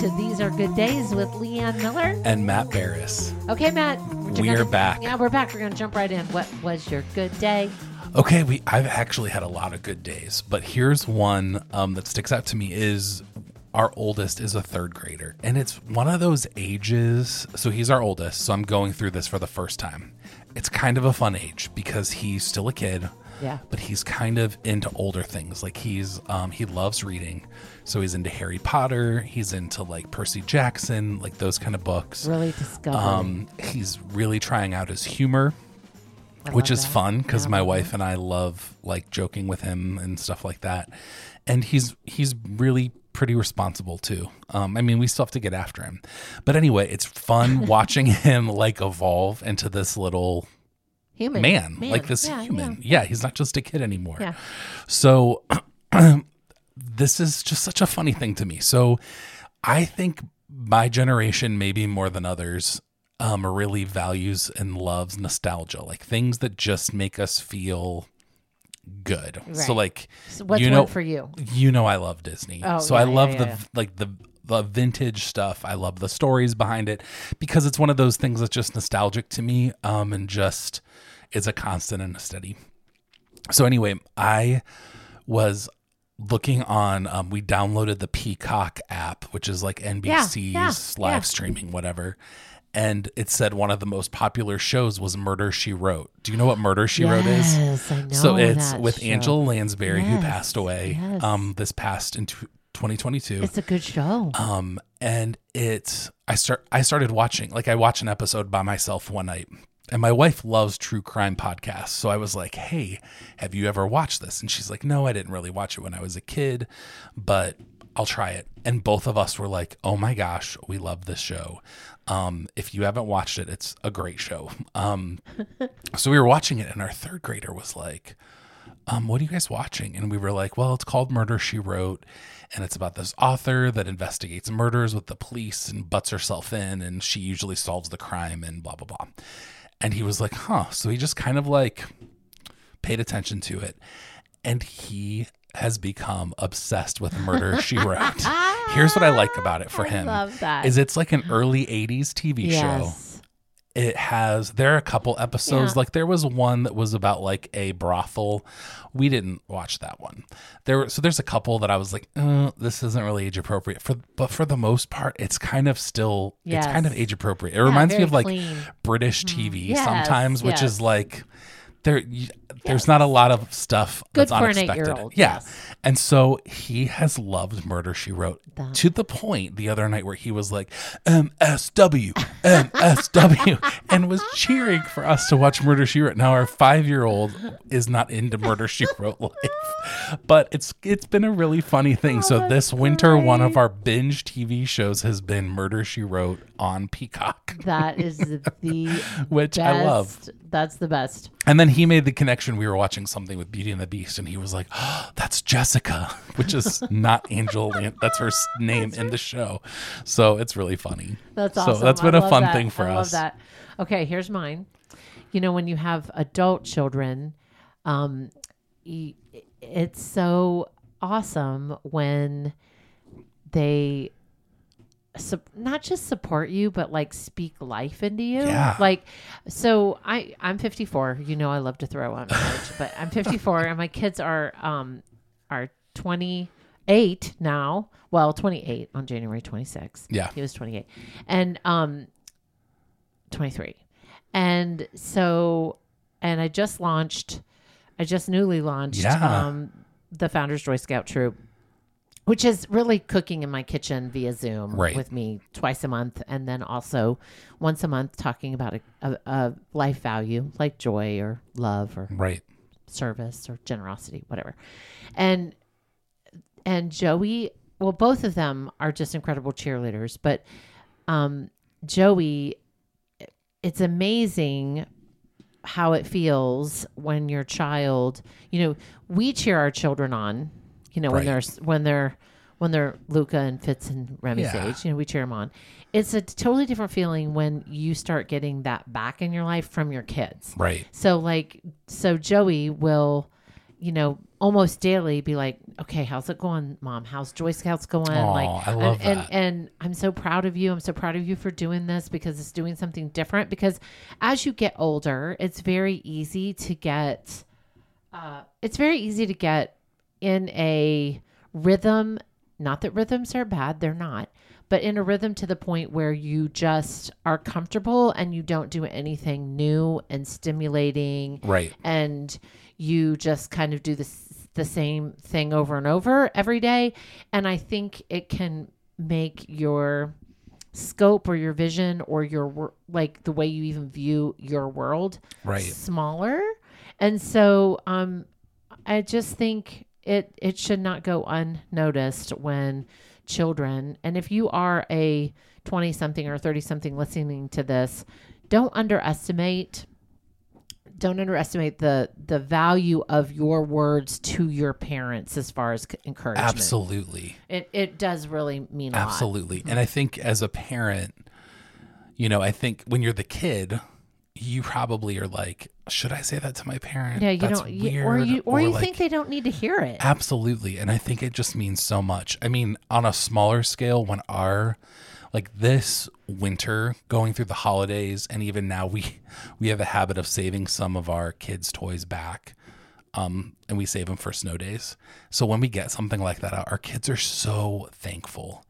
to These Are Good Days with Leanne Miller. and Matt Barris. Okay, Matt. We are gonna- back. Yeah, we're back. We're going to jump right in. What was your good day? Okay, we I've actually had a lot of good days, but here's one um, that sticks out to me is our oldest is a third grader, and it's one of those ages. So he's our oldest, so I'm going through this for the first time. It's kind of a fun age because he's still a kid. Yeah. But he's kind of into older things. Like he's um, he loves reading, so he's into Harry Potter. He's into like Percy Jackson, like those kind of books. Really discovered. Um, he's really trying out his humor I which is that. fun because Yeah, my wife and I love like joking with him and stuff like that. And he's he's really pretty responsible too. Um, I mean, we still have to get after him, but anyway, it's fun watching him like evolve into this little Human. man, like this Yeah, human. yeah. Yeah. he's not just a kid anymore. Yeah. So this is just such a funny thing to me. So I think my generation, maybe more than others, um, really values and loves nostalgia, like things that just make us feel good. So like So what's you know, one for you? you know I love Disney. Oh, so yeah, I love yeah, the yeah. like the the vintage stuff. I love the stories behind it because it's one of those things that's just nostalgic to me um and just is a constant and a steady. So anyway, I was looking on um, we downloaded the Peacock app, which is like NBC's yeah, live yeah. streaming whatever. And it said one of the most popular shows was Murder She Wrote. Do you know what Murder She Wrote is? I know. So it's with show. Angela Lansbury who passed away yes. um this past in 2022. It's a good show. Um and it's I start I started watching like I watched an episode by myself one night. And my wife loves true crime podcasts. So I was like, "Hey, have you ever watched this?" And she's like, "No, I didn't really watch it when I was a kid, but I'll try it." And both of us were like, "Oh my gosh, we love this show." Um, if you haven't watched it, it's a great show. Um, so we were watching it, and our third grader was like, um, what are you guys watching? And we were like, well, it's called Murder She Wrote. And it's about this author that investigates murders with the police and butts herself in. And she usually solves the crime and blah, blah, blah. And he was like, huh. So he just kind of like paid attention to it. And he has become obsessed with Murder She Wrote. Here's what I like about it for I him. love that. Is it's like an early 80s TV show yes. It has there are a couple episodes Yeah. like there was one that was about like a brothel we didn't watch that one there were, so there's a couple that i was like uh, this isn't really age appropriate for but for the most part it's kind of still it's kind of age appropriate it reminds me of like clean. british tv Yes, sometimes which yes. is like there there's not a lot of stuff Good that's for an unexpected eight-year-old, yeah yes. and so he has loved murder she wrote to the point the other night where he was like msw msw and was cheering for us to watch murder she wrote now our five-year-old is not into murder she wrote life but it's it's been a really funny thing oh, so Oh, that's this winter one of our binge tv shows has been murder she wrote on peacock That is the which i love. That's the best. and then he made the connection. We were watching something with Beauty and the Beast, and he was like, oh, "That's Jessica," which is not Angel. That's her name in the show. So it's really funny. That's so awesome. that's I been a fun that. thing for I us. Love that. Okay, here's mine. You know, when you have adult children, um, it's so awesome when they sup- not just support you, but like speak life into you. Yeah. Like, so I I'm 54. You know, I love to throw on my age, but I'm 54, and my kids are um are 28 now. Well, 28 on January 26th. Yeah. He was 28. And um 23. And so and I just launched I just newly launched Yeah. um the Founders Joy Scout troop which is really cooking in my kitchen via Zoom Right. with me twice a month and then also once a month talking about a, a, a life value like joy or love or Right. service or generosity, whatever. And and Joey, well, both of them are just incredible cheerleaders, but um, Joey, it's amazing how it feels when your child, you know, we cheer our children on, you know, when they're when they're when they're Luca and Fitz and Remy's Yeah. age, you know, we cheer them on. It's a totally different feeling when you start getting that back in your life from your kids. Right. So like so Joey will you know, almost daily be like, okay, how's it going, mom? How's Joy Scouts going? Like, I love and, that. And, and I'm so proud of you. I'm so proud of you for doing this because it's doing something different. Because as you get older, it's very easy to get, uh, it's very easy to get in a rhythm. Not that rhythms are bad, they're not, but in a rhythm to the point where you just are comfortable and you don't do anything new and stimulating Right. and you just kind of do this the same thing over and over every day and i think it can make your scope or your vision or your like the way you even view your world Right. smaller and so um i just think it it should not go unnoticed when children and if you are a 20 something or 30 something listening to this don't underestimate don't underestimate the the value of your words to your parents as far as encouragement Absolutely. it it does really mean a lot Absolutely. And I think as a parent, you know, I think when you're the kid, you probably are like, should I say that to my parent? yeah you That's don't you, or weird," you or, you like- think they don't need to hear it Absolutely. And I think it just means so much. I mean, on a smaller scale, when our like this winter going through the holidays and even now we we have a habit of saving some of our kids toys back um and we save them for snow days so when we get something like that out our kids are so thankful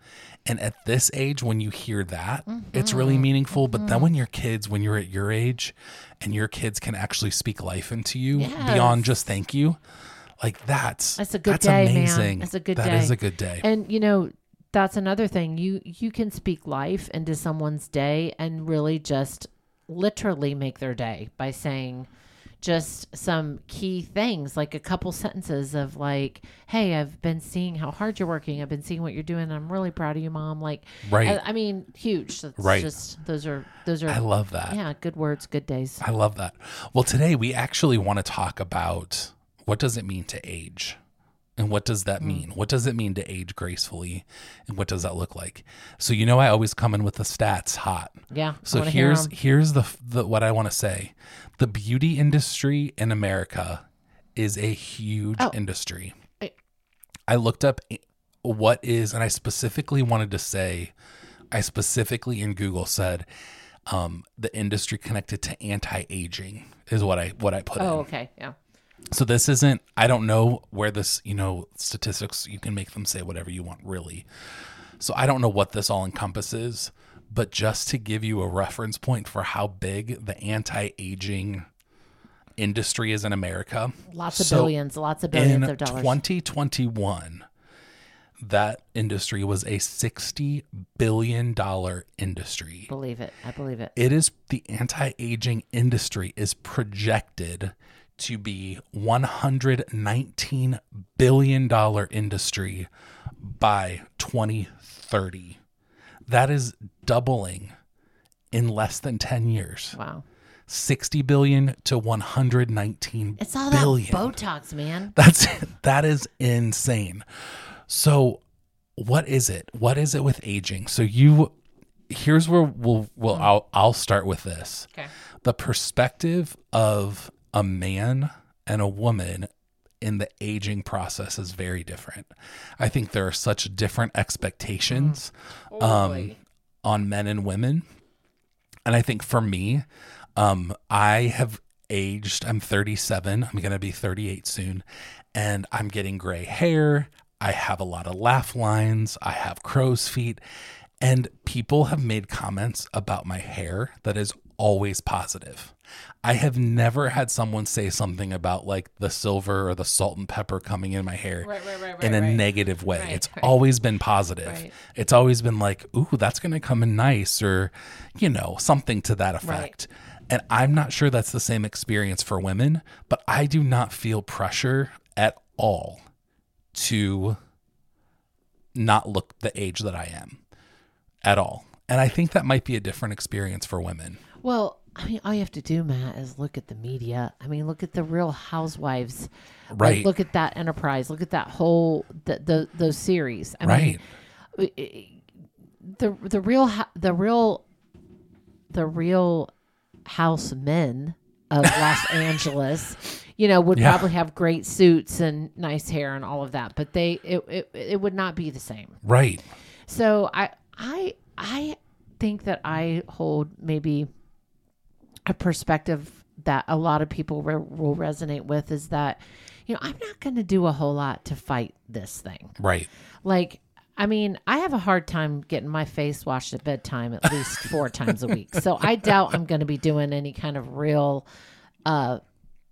and at this age when you hear that it's really Mm-hmm. meaningful but then when your kids when you're at your age and your kids can actually speak life into you Yes. beyond just thank you like that's That's a good that's day, man. That's a good That day. is a good day. And you know, that's another thing. You you can speak life into someone's day and really just literally make their day by saying just some key things like a couple sentences of like hey i've been seeing how hard you're working i've been seeing what you're doing i'm really proud of you mom like Right. I, I mean huge That's Right. just those are those are I love that. yeah good words good days I love that. Well, today we actually want to talk about what does it mean to age? And what does Mm. that mean? What does it mean to age gracefully? And what does that look like? So you know I always come in with the stats hot. yeah So here's here's the, the what I want to say. The beauty industry in America is a huge Oh. industry. I- I looked up what is, and I specifically wanted to say, I specifically in Google said, um, the industry connected to anti-aging is what I what I put in. oh okay yeah So this isn't I don't know where this, you know, statistics you can make them say whatever you want really. So I don't know what this all encompasses, but just to give you a reference point for how big the anti-aging industry is in America. lots of So billions lots of billions of dollars 2021 that industry was a 60 billion dollar industry. believe it i believe it It is the anti-aging industry is projected to be 119 billion dollar industry by 2030. That is doubling in less than 10 years. wow 60 billion to 119 it's all billion. that botox man That's that is insane. So what is it? What is it with aging? So you here's where we'll we'll hmm. I'll I'll start with this. okay The perspective of a man and a woman in the aging process is very different. I think there are such different expectations um, on men and women. And I think for me, um, I have aged. I'm 37. I'm going to be 38 soon. And I'm getting gray hair. I have a lot of laugh lines. I have crow's feet. And people have made comments about my hair that is always positive. I have never had someone say something about like the silver or the salt and pepper coming in my hair Right, right, right, in a negative way. It's always been positive. It's always been like, ooh, that's going to come in nice or, you know, something to that effect. And I'm not sure that's the same experience for women, but I do not feel pressure at all to not look the age that I am at all. And I think that might be a different experience for women. Well, I mean, all you have to do, Matt, is look at the media. I mean, look at the Real Housewives. Like, Right. look at that Enterprise. Look at that whole the, the those series. I right. mean, the the real the real the real house men of Los Angeles. you know, would Yeah. probably have great suits and nice hair and all of that, but they it, it it would not be the same. Right. So I I I think that I hold maybe a perspective that a lot of people re- will resonate with is that you know I'm not going to do a whole lot to fight this thing. Right. Like I mean, I have a hard time getting my face washed at bedtime at least four times a week. So I doubt I'm going to be doing any kind of real uh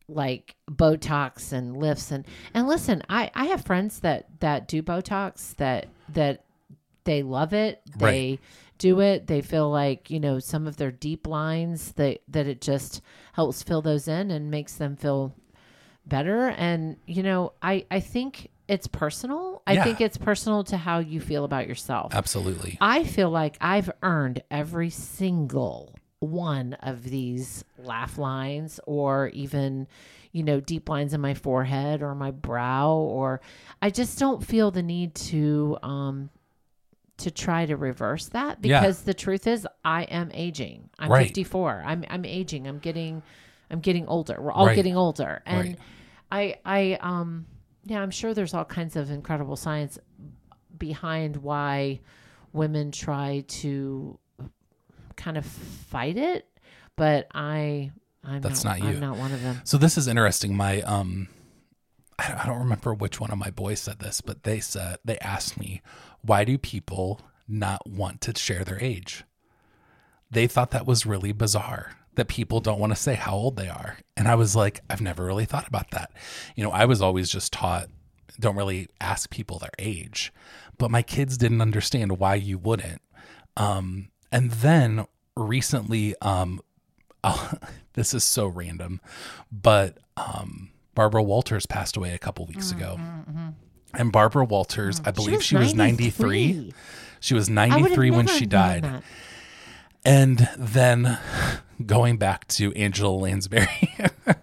like botox and lifts and and listen i i have friends that that do botox that that they love it they Right. Do it they feel like you know some of their deep lines that that it just helps fill those in and makes them feel better and you know i i think it's personal i Yeah. think it's personal to how you feel about yourself Absolutely. I feel like I've earned every single one of these laugh lines or even, you know, deep lines in my forehead or my brow or I just don't feel the need to um to try to reverse that Yeah. because the truth is I am aging. I'm Right. 54. I'm I'm aging. I'm getting I'm getting older. We're all Right. getting older. And Right. I I um yeah, I'm sure there's all kinds of incredible science behind why women try to kind of fight it, but I I'm That's not, not you. I'm not one of them. So this is interesting. My um, I don't remember which one of my boys said this, but they said they asked me, why do people not want to share their age? They thought that was really bizarre that people don't want to say how old they are, and I was like, I've never really thought about that. You know, I was always just taught don't really ask people their age, but my kids didn't understand why you wouldn't. Um, and then recently, um, this is so random, but um, Barbara Walters passed away a couple weeks ago. And Barbara Walters, I believe she was 93. She was I would've 93 when she died. And then going back to Angela Lansbury,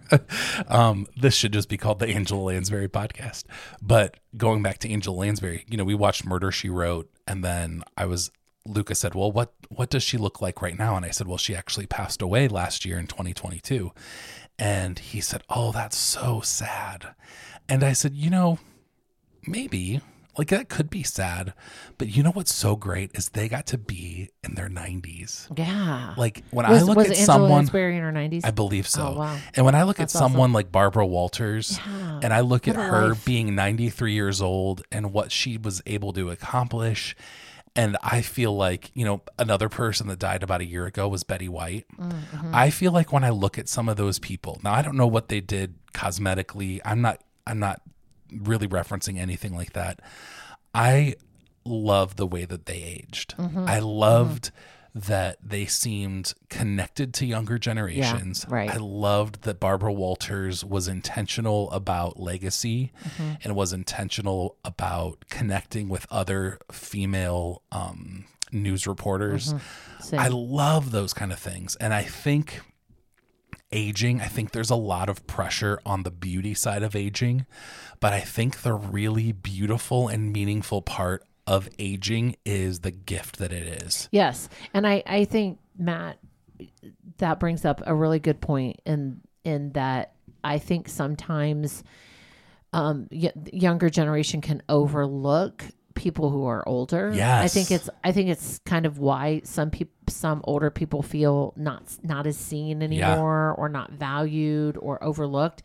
um, this should just be called the Angela Lansbury podcast. But going back to Angela Lansbury, you know, we watched Murder She Wrote, and then I was Lucas said, "Well, what what does she look like right now?" And I said, "Well, she actually passed away last year in 2022." And he said, "Oh, that's so sad." And I said, "You know, maybe like that could be sad, but you know what's so great is they got to be in their 90s. Yeah. Like when was, I look at Angela someone, Lansbury in her 90s? I believe so. Oh, wow. And when I look That's at someone like Barbara Walters, Yeah. and I look at What a her life. being 93 years old and what she was able to accomplish. And I feel like, you know, another person that died about a year ago was Betty White. Mm-hmm. I feel like when I look at some of those people, now I don't know what they did cosmetically. I'm not, I'm not really referencing anything like that. I love the way that they aged. Mm-hmm. I loved that they seemed connected to younger generations. right. I loved that Barbara Walters was intentional about legacy Mm-hmm. and was intentional about connecting with other female um, news reporters. Same. I love those kind of things. And I think aging, I think there's a lot of pressure on the beauty side of aging, but I think the really beautiful and meaningful part of aging is the gift that it is. Yes, and I I think Matt that brings up a really good point in in that I think sometimes um y- younger generation can overlook people who are older. Yes. I think it's I think it's kind of why some people some older people feel not not as seen anymore or not valued or overlooked.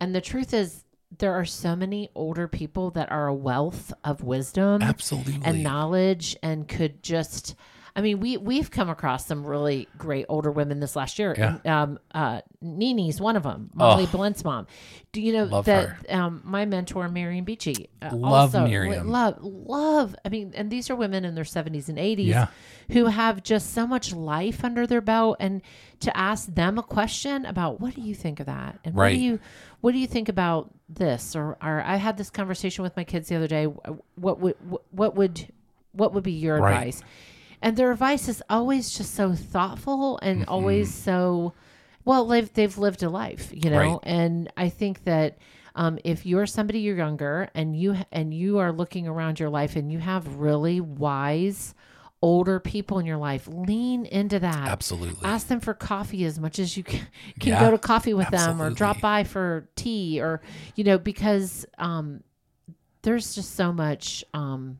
And the truth is there are so many older people that are a wealth of wisdom Absolutely. and knowledge and could just I mean, we we've come across some really great older women this last year. Yeah. And, um, uh, Nini's one of them. Molly Oh. Blent's mom. Do you know that um, my mentor Miriam Beachy? Uh, Love also, Miriam. Love, love. I mean, and these are women in their seventies and eighties Yeah. who have just so much life under their belt, and to ask them a question about what do you think of that, and what do you what do you think about this, or, or I had this conversation with my kids the other day. What would what would what would be your Right. advice? And their advice is always just so thoughtful and Mm-hmm. always so well they've they've lived a life you know Right. and i think that um, if you're somebody you're younger and you and you are looking around your life and you have really wise older people in your life, lean into that. Absolutely. Ask them for coffee as much as you can, can Yeah, go to coffee with them or drop by for tea or, you know, because um, there's just so much um,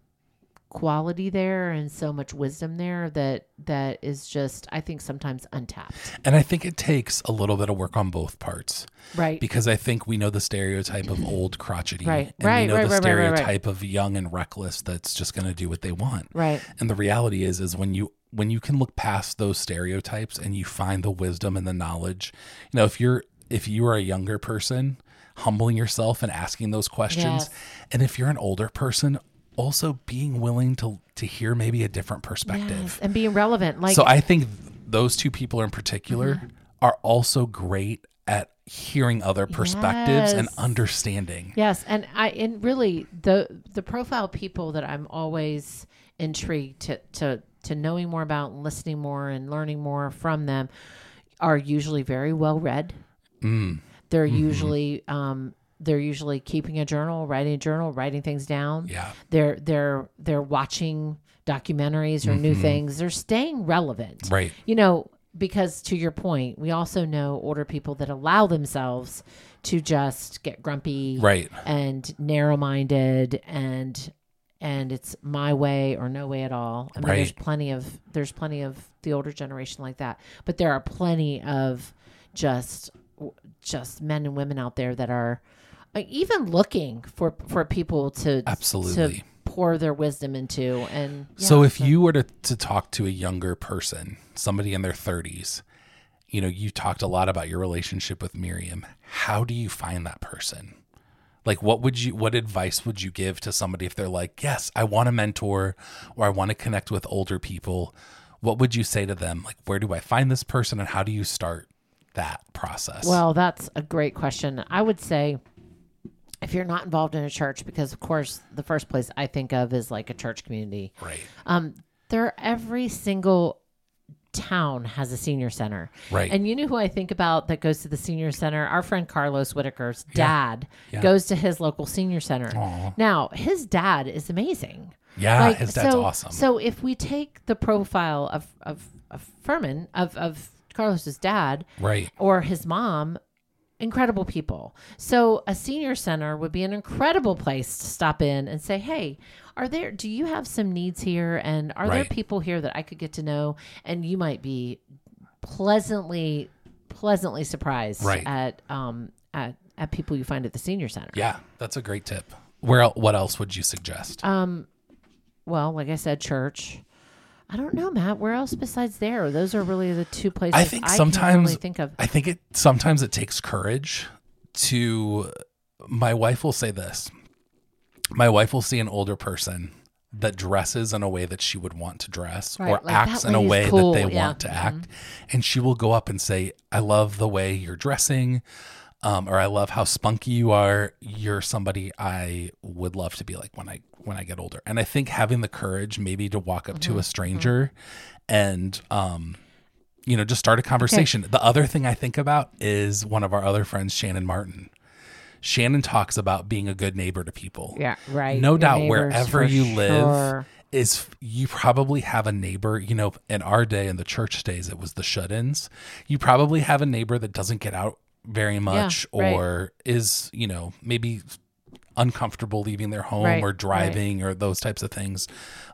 quality there and so much wisdom there that that is just, I think, sometimes untapped. and I think it takes a little bit of work on both parts. Right. because I think we know the stereotype of old crotchety, Right, and right, we know right, the right, right, right, right. stereotype of young and reckless that's just going to do what they want. right. And the reality is, is when you when you can look past those stereotypes and you find the wisdom and the knowledge, you know, if you're if you are a younger person, humbling yourself and asking those questions, Yes. and if you're an older person, also being willing to to hear maybe a different perspective. Yes, and being relevant. Like, so I think those two people in particular Mm-hmm. are also great at hearing other perspectives and understanding. Yes, and I and really the the profile people that I'm always intrigued to to to knowing more about, and listening more, and learning more from them are usually very well read. Mm, They're Mm-hmm. usually um, they're usually keeping a journal, writing a journal, writing things down. yeah. They're they're they're watching documentaries or new things. They're staying relevant Mm-hmm. Right. you know, because to your point, we also know older people that allow themselves to just get grumpy Right. and narrow minded and and it's my way or no way at all. I mean there's plenty of there's plenty of the older generation like that. But there are plenty of just just men and women out there that are uh, even looking for for people to Absolutely. to pour their wisdom into and so yeah, if you were to, to talk to a younger person, somebody in their 30s, you know, you talked a lot about your relationship with Miriam. How do you find that person? Like what would you what advice would you give to somebody if they're like, "Yes, I want a mentor or I want to connect with older people." What would you say to them? Like, where do I find this person and how do you start that process? Well, that's a great question. I would say if you're not involved in a church, because of course the first place I think of is like a church community. right. Um, there every single town has a senior center. Right. And you know who I think about that goes to the senior center? Our friend Carlos Whittaker's dad Yeah. goes to his local senior center. Aw. Now, his dad is amazing. Yeah, Like, his dad's so, awesome. So if we take the profile of of, of Furman of of Carlos's dad, right. or his mom incredible people so a senior center would be an incredible place to stop in and say hey are there do you have some needs here and are there people here that i could get to know and you might be pleasantly pleasantly surprised Right. at um at, at people you find at the senior center Yeah, that's a great tip. Where what else would you suggest? um well like i said church i don't know matt where else besides there those are really the two places I think can sometimes really think of I think it sometimes it takes courage to my wife will say this. My wife will see an older person that dresses in a way that she would want to dress Right, or like, acts in a way cool, that they yeah. Mm-hmm. want to act and she will go up and say I love the way you're dressing um, or I love how spunky you are you're somebody I would love to be like when I when I get older and I think having the courage maybe to walk up Mm-hmm. to a stranger and um you know, just start a conversation. The other thing I think about is one of our other friends, Shannon Martin. Shannon talks about being a good neighbor to people. yeah right No Your doubt, wherever you live, sure. is you probably have a neighbor. You know, in our day, in the church days, it was the shut-ins. You probably have a neighbor that doesn't get out very much, right. or is you know maybe uncomfortable leaving their home Right, or right. driving or those types of things.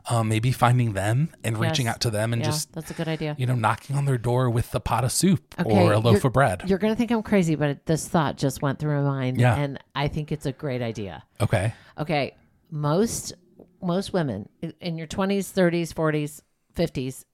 Um, maybe finding them and reaching out to them and yeah, just that's a good idea. you know, knocking on their door with a pot of soup Okay, or a loaf of bread. You're gonna think I'm crazy, but this thought just went through my mind, Yeah. and I think it's a great idea. Okay. Okay, most most women in your 20s, 30s, 40s, 50s,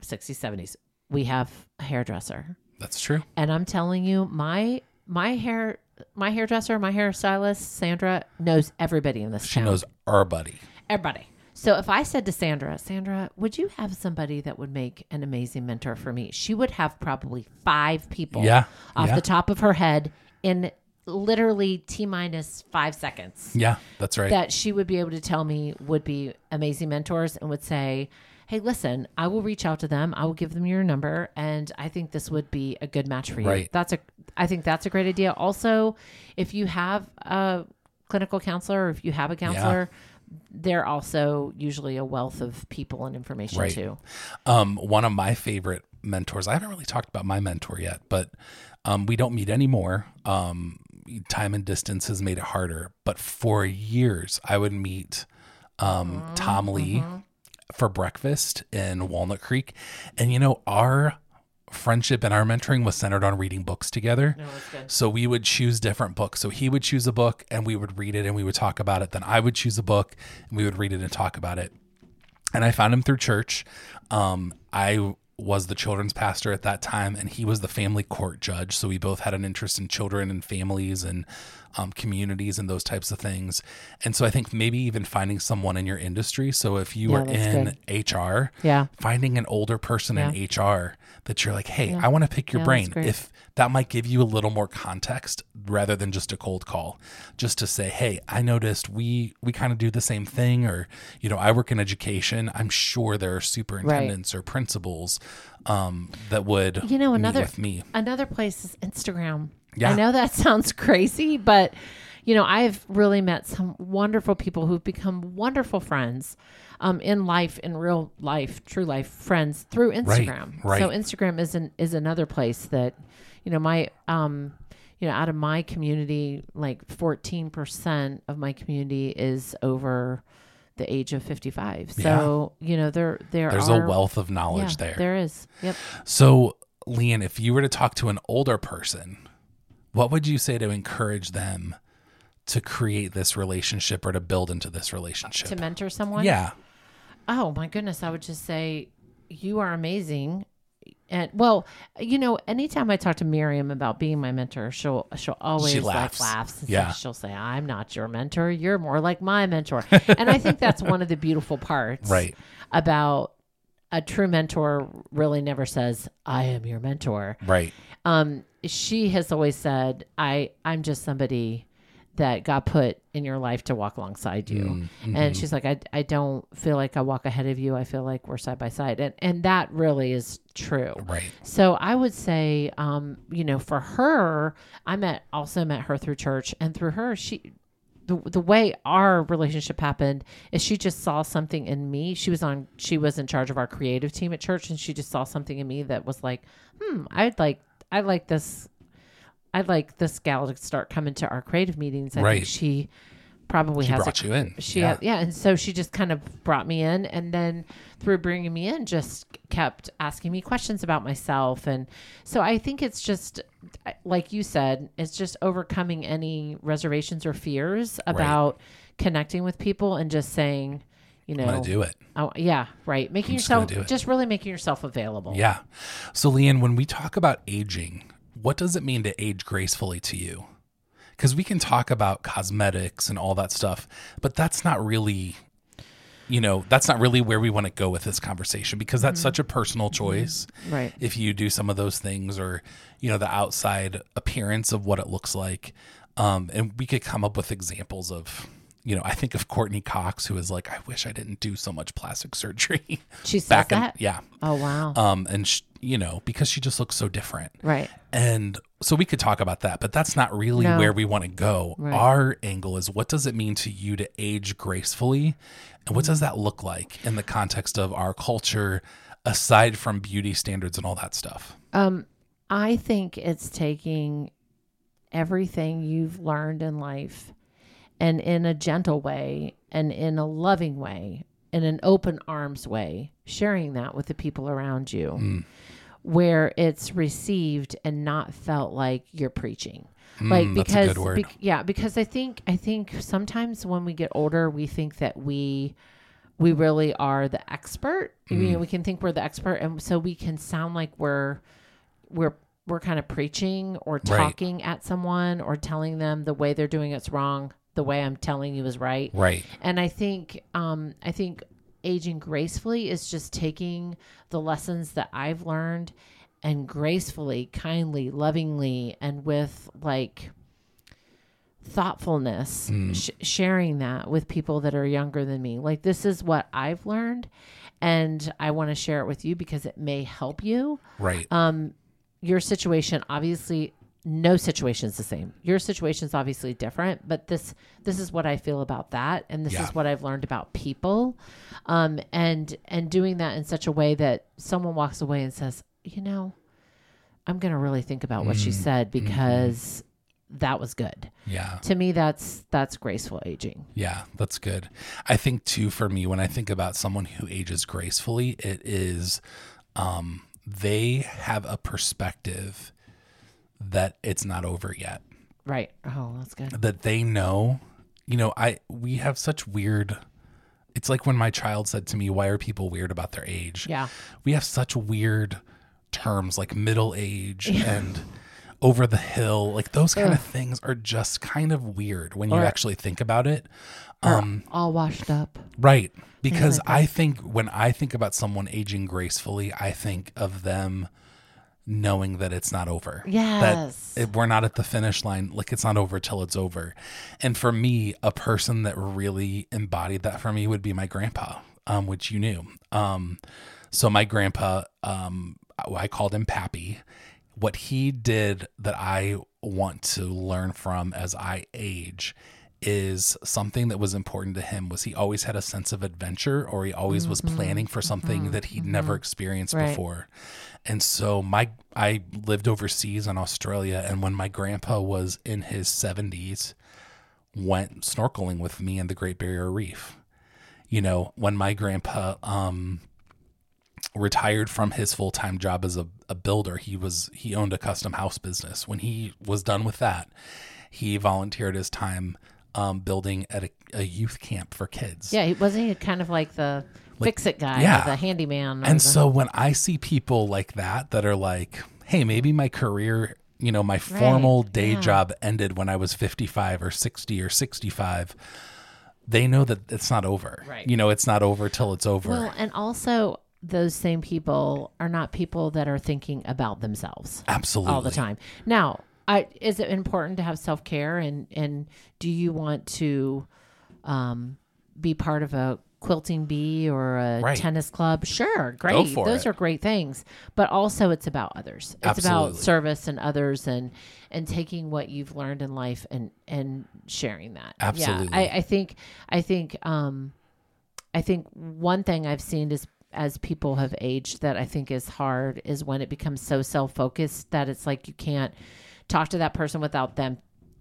60s, 70s, we have a hairdresser, That's true. and I'm telling you, my my hair. My hairdresser, my hairstylist, Sandra knows everybody in this She town. knows our buddy. Everybody. So if I said to Sandra, Sandra, would you have somebody that would make an amazing mentor for me? She would have probably five people Yeah, off yeah. the top of her head in literally T minus five seconds Yeah, that's right. that she would be able to tell me would be amazing mentors and would say, Hey, listen, I will reach out to them. I will give them your number, and I think this would be a good match for you. Right. That's a, I think that's a great idea. Also, if you have a clinical counselor, or if you have a counselor, they're also usually a wealth of people and information Right. too. Um, one of my favorite mentors. I haven't really talked about my mentor yet, but um, we don't meet anymore. Um, time and distance has made it harder. But for years, I would meet um, Tom Lee for breakfast in Walnut Creek, and you know our friendship and our mentoring was centered on reading books together. No, good. So we would choose different books. So he would choose a book and we would read it and we would talk about it. Then I would choose a book and we would read it and talk about it. And I found him through church. Um, I was the children's pastor at that time and he was the family court judge. So we both had an interest in children and families and um, communities and those types of things. And so I think maybe even finding someone in your industry. So if you Yeah, are in HR, Yeah. finding an older person Yeah. in HR that you're like, hey, I want to pick your Yeah, brain. If that might give you a little more context rather than just a cold call, just to say, hey, I noticed we we kind of do the same thing, or you know, I work in education. I'm sure there are superintendents or principals um, that would You know, another with me. another place is Instagram. Yeah. I know that sounds crazy, but you know, I've really met some wonderful people who've become wonderful friends um, in life, in real life, true life friends through Instagram. right. So Instagram is an, is another place that, you know, my um, you know, out of my community, like fourteen percent of my community is over the age of fifty five. So you know, there there There's are a wealth of knowledge yeah, there. There is. Yep. So, Leanne, if you were to talk to an older person, what would you say to encourage them to create this relationship or to build into this relationship? To mentor someone. yeah. Oh my goodness, I would just say you are amazing. And well, you know, anytime I talk to Miriam about being my mentor, she'll she'll always laughs. like laughs. And Yeah. yeah. she'll say, "I'm not your mentor. You're more like my mentor." and I think that's one of the beautiful parts, Right. About a true mentor really never says, "I am your mentor." Right. um, she has always said, I, I'm just somebody that God put in your life to walk alongside you. Mm-hmm. And she's like, I, I don't feel like I walk ahead of you. I feel like we're side by side. And, and that really is true. Right. So I would say, um, you know, for her, I met, also met her through church and through her, she, the, the way our relationship happened is she just saw something in me. She was on, she was in charge of our creative team at church and she just saw something in me that was like, hmm, I'd like, I like this. I'd like this gal to start coming to our creative meetings. I Right. think she probably She has brought a, you in. she yeah. yeah. yeah and so she just kind of brought me in and then through bringing me in just kept asking me questions about myself and so i think it's just like you said it's just overcoming any reservations or fears about connecting with people and just saying you I'm know gonna do it. oh yeah right making just gonna yourself it. just really making yourself available Yeah. So, Leanne, when we talk about aging, what does it mean to age gracefully to you? Because we can talk about cosmetics and all that stuff, but that's not really, you know, that's not really where we want to go with this conversation because that's such a personal choice. right If you do some of those things or, you know, the outside appearance of what it looks like. Um, and we could come up with examples of, you know, I think of Courteney Cox, who is like, I wish I didn't do so much plastic surgery she says back in, that yeah. oh wow Um, and sh- you know, because she just looks so different. right And so we could talk about that, but that's not really No. where we want to go. Right. Our angle is what does it mean to you to age gracefully? And what does that look like in the context of our culture, aside from beauty standards and all that stuff? Um, I think it's taking everything you've learned in life and in a gentle way and in a loving way, in an open arms way, sharing that with the people around you Mm. where it's received and not felt like you're preaching. like Mm, a because bec- yeah, because I think I think sometimes when we get older, we think that we we really are the expert. You Mm. know, we can think we're the expert, and so we can sound like we're we're we're kind of preaching or Right. talking at someone or telling them the way they're doing it's wrong, the way I'm telling you is right. Right. And I think um I think aging gracefully is just taking the lessons that I've learned and gracefully, kindly, lovingly and with like thoughtfulness sh- sharing that with people that are younger than me. Like this is what I've learned and I want to share it with you because it may help you Right. um your situation obviously no situation's the same. Your situation's obviously different, but this this is what I feel about that, and this Yeah. is what I've learned about people, um, and and doing that in such a way that someone walks away and says, you know, I'm gonna really think about what Mm, she said mm-hmm. because that was good. Yeah. To me, that's that's graceful aging. Yeah, that's good. I think too for me when I think about someone who ages gracefully, it is um they have a perspective that it's not over yet. Right. Oh, that's good. That they know, you know, I we have such weird it's like when my child said to me, "Why are people weird about their age?" Yeah. we have such weird terms like middle age and over the hill like those kind of things are just kind of weird when you actually think about it um All washed up. right because like i think when i think about someone aging gracefully i think of them knowing that it's not over. Yes. that it, we're not at the finish line. Like it's not over till it's over. And for me a person that really embodied that for me would be my grandpa um, which you knew. Um, so my grandpa um, i called him pappy. What he did that i want to learn from as i age is something that was important to him was he always had a sense of adventure or he always was mm-hmm. planning for mm-hmm. something that he'd never mm-hmm. experienced Right. before and so my I lived overseas in Australia and when my grandpa was in his 70s went snorkeling with me in the Great Barrier Reef. You know, when my grandpa um retired from his full-time job as a, a builder, he was he owned a custom house business. When he was done with that, he volunteered his time um building at a, a youth camp for kids. Yeah, wasn't he kind of like the fix it guy, yeah. the handyman. And the- so when I see people like that that are like, hey, maybe my career, you know, my formal day yeah. job ended when I was 55 or 60 or 65, they know that it's not over. Right. You know, it's not over till it's over. well, and also those same people are not people that are thinking about themselves Absolutely. all the time. Now, I, is it important to have self care and and do you want to um, be part of a quilting bee or a Right. tennis club? Sure, great. Those it. are great things, but also it's about others. It's about service and others and and taking what you've learned in life and and sharing that. Absolutely. Yeah, I, I think I think um, I think one thing I've seen is as people have aged that I think is hard is when it becomes so self focused that it's like you can't talk to that person without them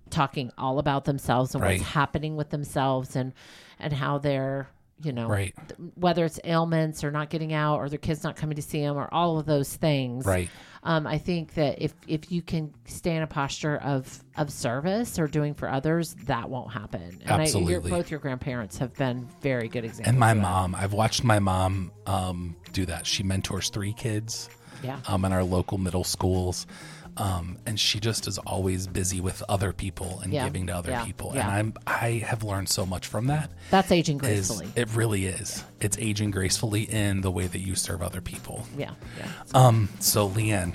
talking all about themselves and Right. what's happening with themselves and and how they're you know Right. th- whether it's ailments or not getting out or their kids not coming to see them or all of those things Right. um, I think that if if you can stay in a posture of of service or doing for others, that won't happen. And I, Absolutely. your, both your grandparents have been very good examples. And my mom, I've watched my mom um, do that. She mentors three kids yeah, um, in our local middle schools. Um, and she just is always busy with other people and Yeah. giving to other Yeah. people. Yeah. And I'm I have learned so much from that. that's aging Is gracefully. it really is. It's aging gracefully in the way that you serve other people. yeah, yeah. Um, so Leanne,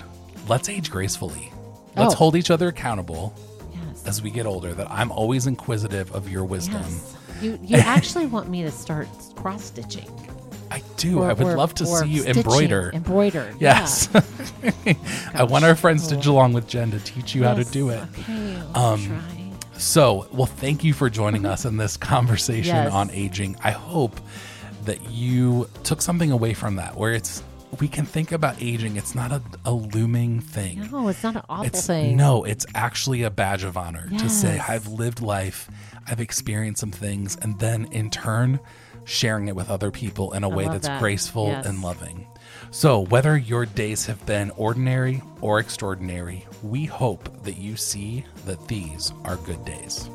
let's age gracefully. Let's Oh. hold each other accountable Yes. as we get older. That I'm always inquisitive of your wisdom. yes. You you actually want me to start cross stitching. I do. I would love to see you embroider. Embroider. Yes. I want our friends to along with Jen to teach you Yeah. how to do it. Okay. Um, try. So, well, thank you for joining us in this conversation Yes. on aging. I hope that you took something away from that where it's we can think about aging. It's not a, a looming thing. No, it's not an awful It's thing. no, it's actually a badge of honor to say I've lived life, I've experienced some things, and then in turn sharing it with other people in a way that's that. graceful Yes. and loving. So, whether your days have been ordinary or extraordinary, we hope that you see that these are good days.